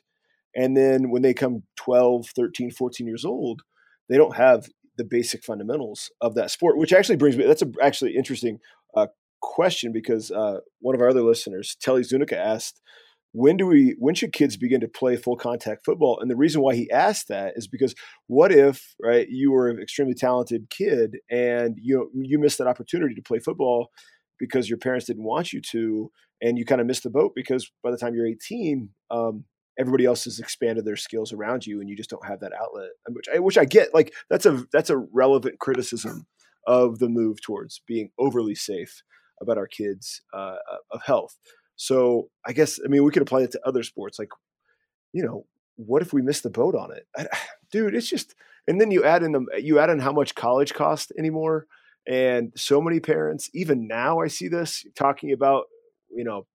And then when they come 12, 13, 14 years old, they don't have the basic fundamentals of that sport, which actually brings me. That's a actually interesting uh, question because uh, one of our other listeners, Telly Zunica, asked, "When do we? When should kids begin to play full contact football?" And the reason why he asked that is because what if right you were an extremely talented kid and you you missed that opportunity to play football because your parents didn't want you to, and you kind of missed the boat because by the time you're 18, um, everybody else has expanded their skills around you and you just don't have that outlet which I, which I get like that's a that's a relevant criticism of the move towards being overly safe about our kids uh, uh, of health. So I guess I mean we could apply it to other sports like you know what if we miss the boat on it? I, <sighs> dude it's just and then you add in the you add in how much college cost anymore and so many parents even now I see this talking about you know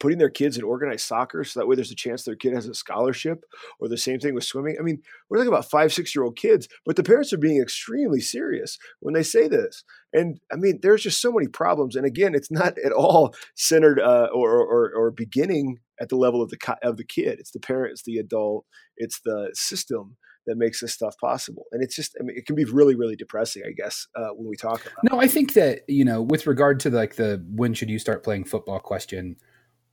putting their kids in organized soccer so that way there's a chance their kid has a scholarship or the same thing with swimming. I mean, we're talking about five, six year old kids, but the parents are being extremely serious when they say this. And I mean, there's just so many problems. And again, it's not at all centered uh, or, or, or beginning at the level of the of the kid. It's the parent, it's the adult, it's the system that makes this stuff possible. And it's just, I mean, it can be really, really depressing, I guess, uh, when we talk about. No, I think that you know, with regard to like the when should you start playing football question,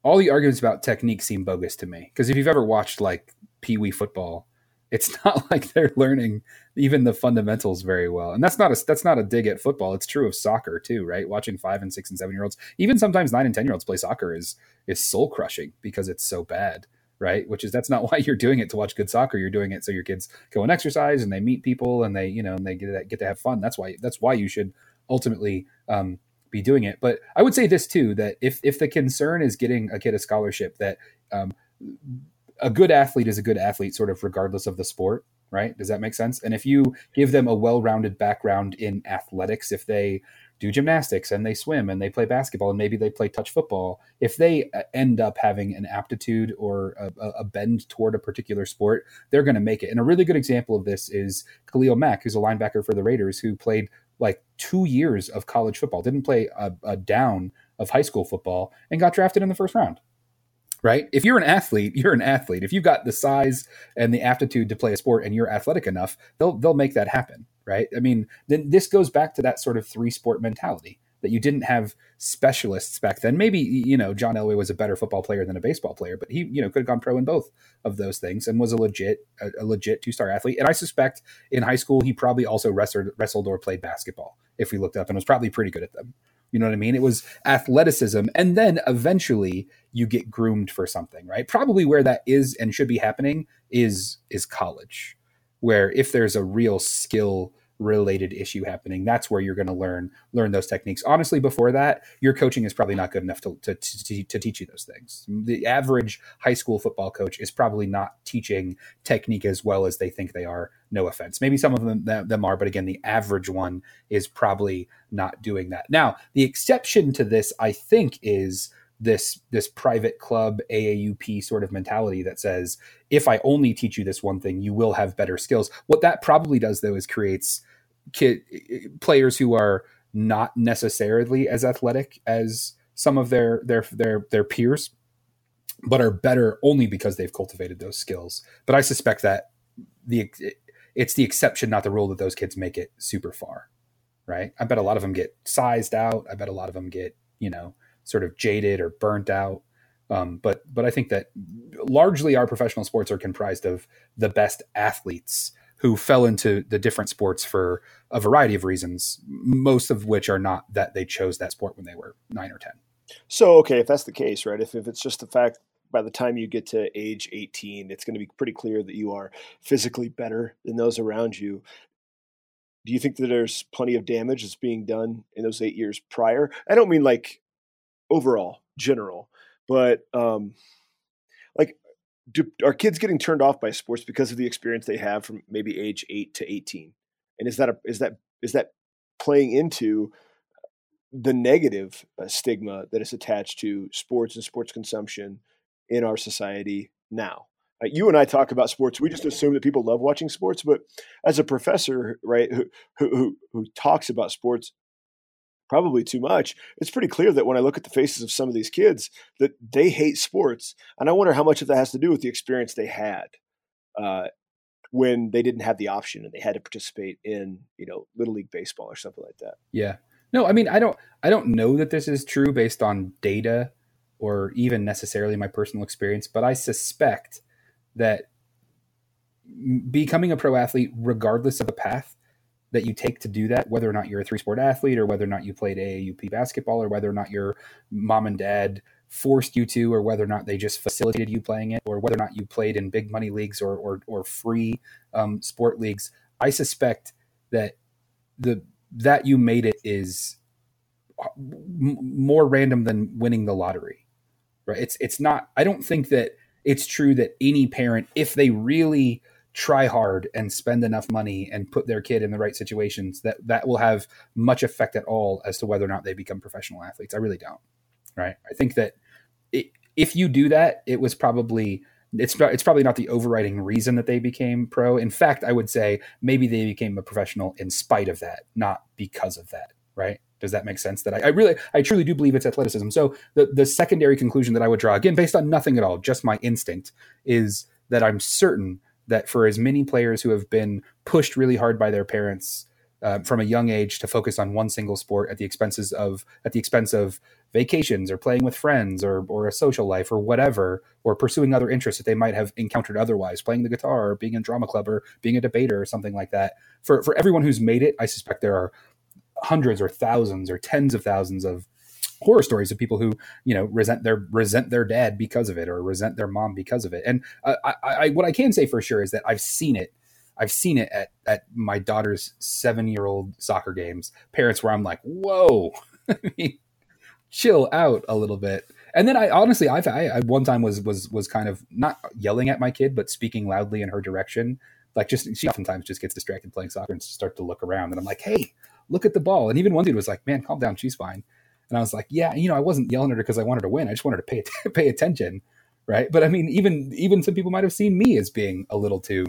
all the arguments about technique seem bogus to me. Because if you've ever watched like Pee Wee football, it's <laughs> not like they're learning even the fundamentals very well. And that's not a that's not a dig at football. It's true of soccer too, right? Watching five and six and seven year olds, even sometimes nine and ten year olds play soccer is is soul crushing because it's so bad, right? Which is that's not <laughs> why you're doing it to watch good soccer. You're doing it so your kids go and exercise and they meet people and they you know and they get get to have fun. That's why that's why you should ultimately um, be doing it. But I would say this too: that if if the concern is getting a kid a scholarship, that um, a good athlete is a good athlete, sort of regardless of the sport. Right? Does that make sense? And if you give them a well-rounded background in athletics, if they do gymnastics and they swim and they play basketball and maybe they play touch football, if they uh, end up having an aptitude or a, a bend toward a particular sport, they're going to make it. And a really good example of this is Khalil Mack, who's a linebacker for the Raiders, who played like two years of college football, didn't play a, a down of high school football, and got drafted in the first round right? If you're an athlete, you're an athlete. If you've got the size and the aptitude to play a sport and you're athletic enough, they'll they'll make that happen, right? I mean, then this goes back to that sort of three sport mentality that you didn't have specialists back then. Maybe you know John Elway was a better football player than a baseball player, but he you know could have gone pro in both of those things and was a legit a, a legit two star athlete. And I suspect in high school he probably also wrestled wrestled or played basketball if we looked up and was probably pretty good at them. You know what I mean? It was athleticism. And then eventually you get groomed for something, right? Probably where that is and should be happening is is college, where if there's a real skill related issue happening that's where you're going to learn learn those techniques. Honestly before that your coaching is probably not good enough to, to, to, to, teach you those things. The average high school football coach is probably not teaching technique as well as they think they are no offense. Maybe some of them, them are but again the average one is probably not doing that. Now the exception to this i think is this this private club AAUP sort of mentality that says if I only teach you this one thing, you will have better skills. What that probably does though is creates kid players who are not necessarily as athletic as some of their their their their peers, but are better only because they've cultivated those skills. But I suspect that the it's the exception, not the rule, that those kids make it super far. Right? I bet a lot of them get sized out. I bet a lot of them get you know sort of jaded or burnt out. Um, but but I think that largely our professional sports are comprised of the best athletes who fell into the different sports for a variety of reasons, most of which are not that they chose that sport when they were nine or ten. So okay, if that's the case, right? If if it's just the fact by the time you get to age 18, it's going to be pretty clear that you are physically better than those around you. Do you think that there's plenty of damage that's being done in those eight years prior? I don't mean like overall, general. But um, like, do, are kids getting turned off by sports because of the experience they have from maybe age eight to eighteen? And is that a, is that is that playing into the negative uh, stigma that is attached to sports and sports consumption in our society now? Uh, you and I talk about sports. We just assume that people love watching sports, but as a professor, right, who who who talks about sports probably too much. It's pretty clear that when I look at the faces of some of these kids, that they hate sports, and I wonder how much of that has to do with the experience they had uh, when they didn't have the option and they had to participate in, you know, little league baseball or something like that. Yeah. No, I mean, I don't, I don't know that this is true based on data or even necessarily my personal experience, but I suspect that becoming a pro athlete, regardless of the path, that you take to do that, whether or not you're a three sport athlete or whether or not you played AAUP basketball or whether or not your mom and dad forced you to or whether or not they just facilitated you playing it or whether or not you played in big money leagues or, or, or free um, sport leagues. I suspect that the that you made it is m- more random than winning the lottery. Right? It's it's not I don't think that it's true that any parent if they really try hard and spend enough money and put their kid in the right situations that that will have much effect at all as to whether or not they become professional athletes. I really don't right? I think that it, if you do that it was probably it's it's probably not the overriding reason that they became pro. In fact i would say maybe they became a professional in spite of that not because of that right? Does that make sense? That I, I, really i truly do believe it's athleticism. So the, the secondary conclusion that i would draw again based on nothing at all just my instinct is that i'm certain that for as many players who have been pushed really hard by their parents uh, from a young age to focus on one single sport at the expenses of at the expense of vacations or playing with friends or or a social life or whatever or pursuing other interests that they might have encountered otherwise playing the guitar or being in drama club or being a debater or something like that. For for everyone who's made it i suspect there are hundreds or thousands or tens of thousands of horror stories of people who you know resent their resent their dad because of it or resent their mom because of it. And uh, I, I, what i can say for sure is that i've seen it. I've seen it at at my daughter's seven year old soccer games. Parents where i'm like whoa. <laughs> Chill out a little bit. And then i honestly I've, i i one time was was was kind of not yelling at my kid but speaking loudly in her direction. Like just she oftentimes just gets distracted playing soccer and start to look around. And i'm like hey look at the ball. And even one dude was like man calm down. She's fine and I was like, yeah, you know, I wasn't yelling at her because I wanted to win. I just wanted to pay <laughs> pay attention, right? But I mean, even even some people might have seen me as being a little too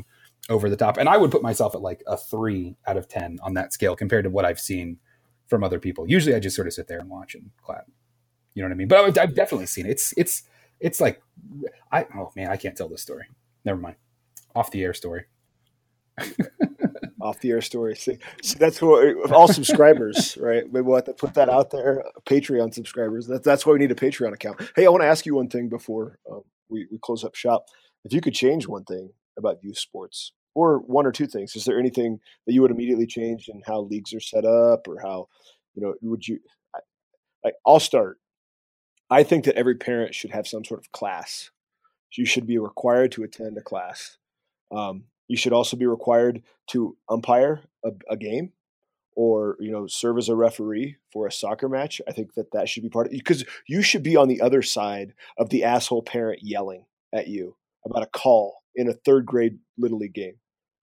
over the top. And I would put myself at like a three out of 10 on that scale compared to what I've seen from other people. Usually I just sort of sit there and watch and clap. You know what I mean? But I've, I've definitely seen it. It's, it's, it's like, I, oh man, I can't tell this story. Never mind. Off the air story. <laughs> Off the air story. See, see that's what all subscribers, <laughs> right? We will have to put that out there. Patreon subscribers. That's that's why we need a Patreon account. Hey, I want to ask you one thing before um, we, we close up shop. If you could change one thing about youth sports, or one or two things, is there anything that you would immediately change in how leagues are set up, or how you know would you? I, I'll start. I think that every parent should have some sort of class. You should be required to attend a class. Um, you should also be required to umpire a, a, game or you know serve as a referee for a soccer match i think that that should be part of because you should be on the other side of the asshole parent yelling at you about a call in a third grade little league game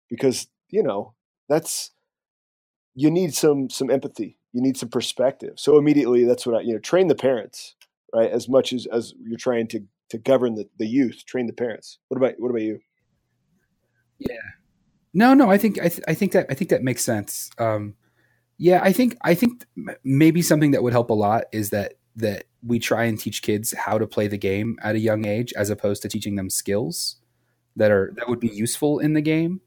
because you know that's you need some some empathy you need some perspective. So immediately that's what i you know train the parents right as much as as you're trying to to govern the, the youth train the parents. What about what about you yeah. No, no, I think I, th- I think that I think that makes sense. Um, yeah, I think I think maybe something that would help a lot is that that we try and teach kids how to play the game at a young age, as opposed to teaching them skills that are that would be useful in the game.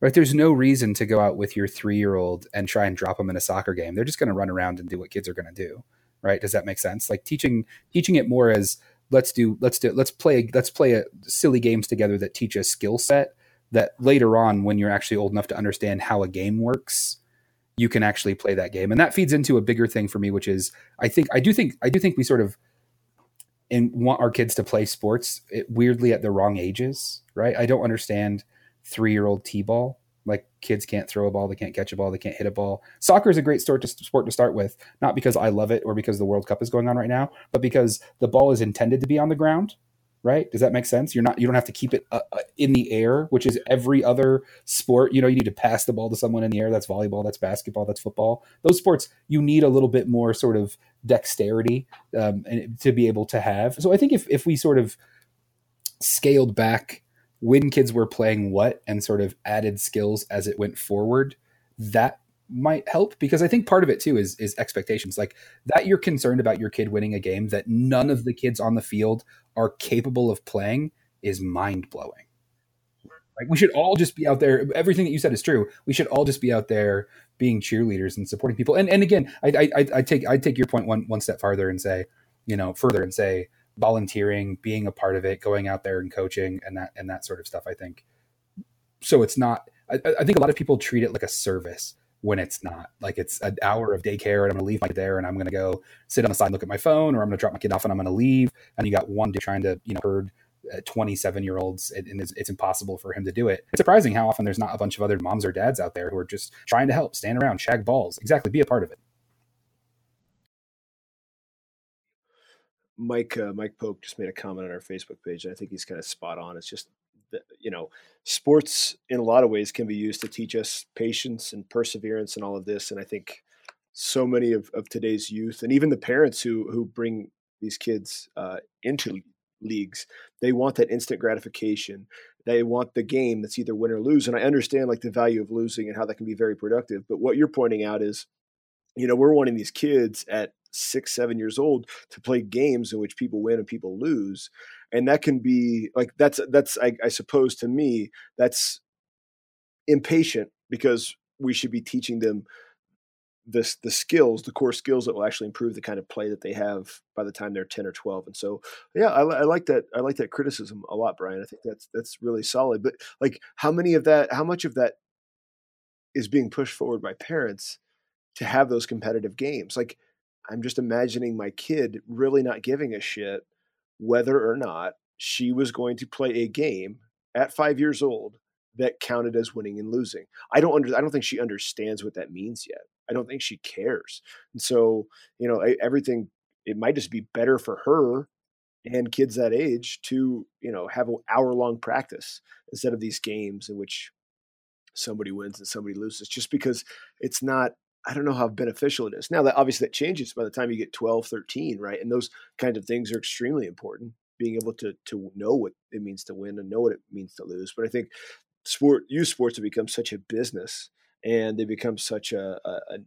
Right? There's no reason to go out with your three year old and try and drop them in a soccer game. They're just going to run around and do what kids are going to do. Right? Does that make sense? Like teaching teaching it more as let's do let's do let's play let's play a silly games together that teach a skill set that later on when you're actually old enough to understand how a game works you can actually play that game. And that feeds into a bigger thing for me which is i think i do think i do think we sort of and want our kids to play sports it, weirdly at the wrong ages right? I don't understand three year old t-ball. Like kids can't throw a ball they can't catch a ball they can't hit a ball. Soccer is a great sport to, sport to start with not because i love it or because the world cup is going on right now but because the ball is intended to be on the ground right? Does that make sense? You're not you don't have to keep it uh, uh, in the air, which is every other sport. You know, you need to pass the ball to someone in the air. That's volleyball. That's basketball. That's football. Those sports you need a little bit more sort of dexterity um, to be able to have. So I think if if we sort of scaled back when kids were playing what and sort of added skills as it went forward, that might help because I think part of it too is is expectations. Like that you're concerned about your kid winning a game that none of the kids on the field are capable of playing is mind blowing. Like we should all just be out there. Everything that you said is true. We should all just be out there being cheerleaders and supporting people. And and again, I I, I take I take your point one one step farther and say, you know, further and say volunteering, being a part of it, going out there and coaching and that and that sort of stuff. I think so. It's not. I, I think a lot of people treat it like a service when it's not. Like it's an hour of daycare and I'm to leave my kid there and I'm to go sit on the side and look at my phone or I'm to drop my kid off and I'm to leave. And you got one dude trying to, you know, herd uh, 27 year olds and it's, it's, impossible for him to do it. It's surprising how often there's not a bunch of other moms or dads out there who are just trying to help, stand around, shag balls. Exactly. Be a part of it. Mike uh, Mike Pope just made a comment on our Facebook page, and I think he's kind of spot on. It's just you know, sports in a lot of ways can be used to teach us patience and perseverance and all of this. And I think so many of, of today's youth and even the parents who who bring these kids uh, into leagues, they want that instant gratification. They want the game that's either win or lose. And I understand like the value of losing and how that can be very productive. But what you're pointing out is, you know, we're wanting these kids at six, seven years old to play games in which people win and people lose and that can be like that's that's I, I suppose to me that's impatient because we should be teaching them this the skills the core skills that will actually improve the kind of play that they have by the time they're 10 or 12 and so yeah I, I, like that i like that criticism a lot brian i think that's that's really solid but like how many of that how much of that is being pushed forward by parents to have those competitive games? Like i'm just imagining my kid really not giving a shit whether or not she was going to play a game at five years old that counted as winning and losing. I don't under, I don't think she understands what that means yet. I don't think she cares. And so, you know, everything it might just be better for her and kids that age to, you know, have an hour long practice instead of these games in which somebody wins and somebody loses just because it's not I don't know how beneficial it is. Now that obviously that changes by the time you get 12, 13, right? And those kinds of things are extremely important. Being able to to know what it means to win and know what it means to lose. But I think sport youth sports have become such a business and they become such a, a,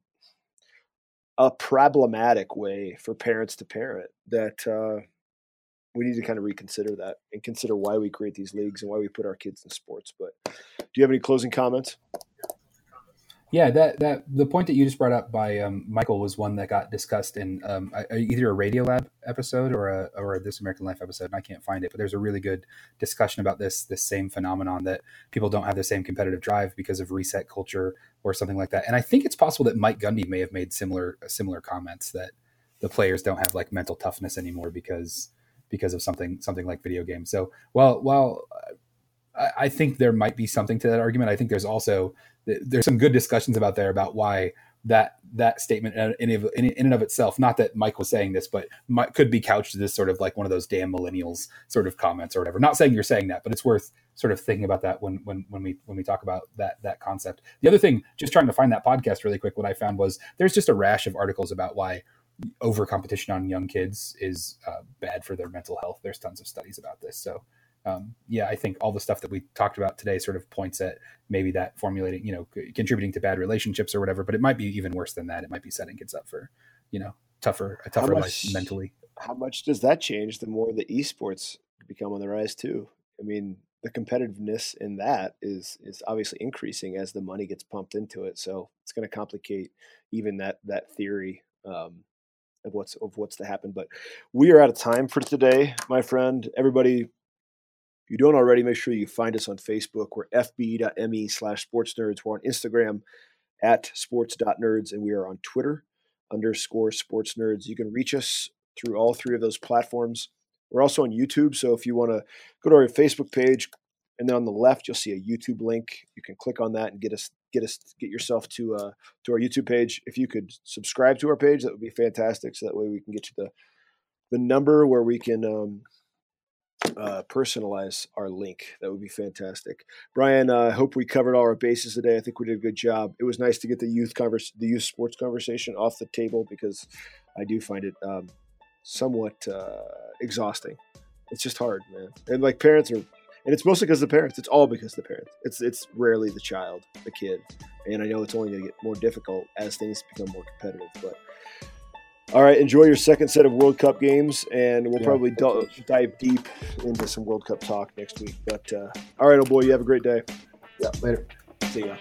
a problematic way for parents to parent that uh, we need to kind of reconsider that and consider why we create these leagues and why we put our kids in sports. But do you have any closing comments? Yeah, that that the point that you just brought up by um, Michael was one that got discussed in um, either a Radiolab episode or a or a This American Life episode, and I can't find it. But there's a really good discussion about this this same phenomenon that people don't have the same competitive drive because of reset culture or something like that. And I think it's possible that Mike Gundy may have made similar similar comments that the players don't have like mental toughness anymore because because of something something like video games. So while while I think there might be something to that argument, I think there's also there's some good discussions about there about why that that statement in, in, in and of itself, not that Mike was saying this, but could be couched as sort of like one of those damn millennials sort of comments or whatever. Not saying you're saying that, but it's worth sort of thinking about that when when when we when we talk about that that concept. The other thing, just trying to find that podcast really quick, what I found was there's just a rash of articles about why over competition on young kids is uh, bad for their mental health. There's tons of studies about this, so um, yeah, I think all the stuff that we talked about today sort of points at maybe that formulating, you know, contributing to bad relationships or whatever. But it might be even worse than that. It might be setting kids up for, you know, tougher a tougher much, life mentally. How much does that change the more the esports become on the rise too? I mean, the competitiveness in that is is obviously increasing as the money gets pumped into it. So it's going to complicate even that that theory. Um, of what's of what's to happen. But we are out of time for today, my friend. Everybody, if you don't already, make sure you find us on Facebook. We're fb.me slash sports nerds. We're on Instagram at sports.nerds, and we are on Twitter underscore sports nerds. You can reach us through all three of those platforms. We're also on YouTube, so if you want to go to our Facebook page, and then on the left you'll see a YouTube link. You can click on that and get us get us get yourself to uh, to our YouTube page. If you could subscribe to our page, that would be fantastic. So that way we can get you the the number where we can um, uh, personalize our link. That would be fantastic. Brian, I uh, hope we covered all our bases today. I think we did a good job. It was nice to get the youth converse, the youth sports conversation off the table because I do find it um, somewhat uh, exhausting. It's just hard, man. And like parents are, and it's mostly because the parents. It's all because the parents. It's it's rarely the child, the kid. And I know it's only going to get more difficult as things become more competitive, but all right, enjoy your second set of World Cup games, and we'll yeah, probably d- dive deep into some World Cup talk next week. But uh, all right, old boy, you have a great day. Yeah, later. See ya.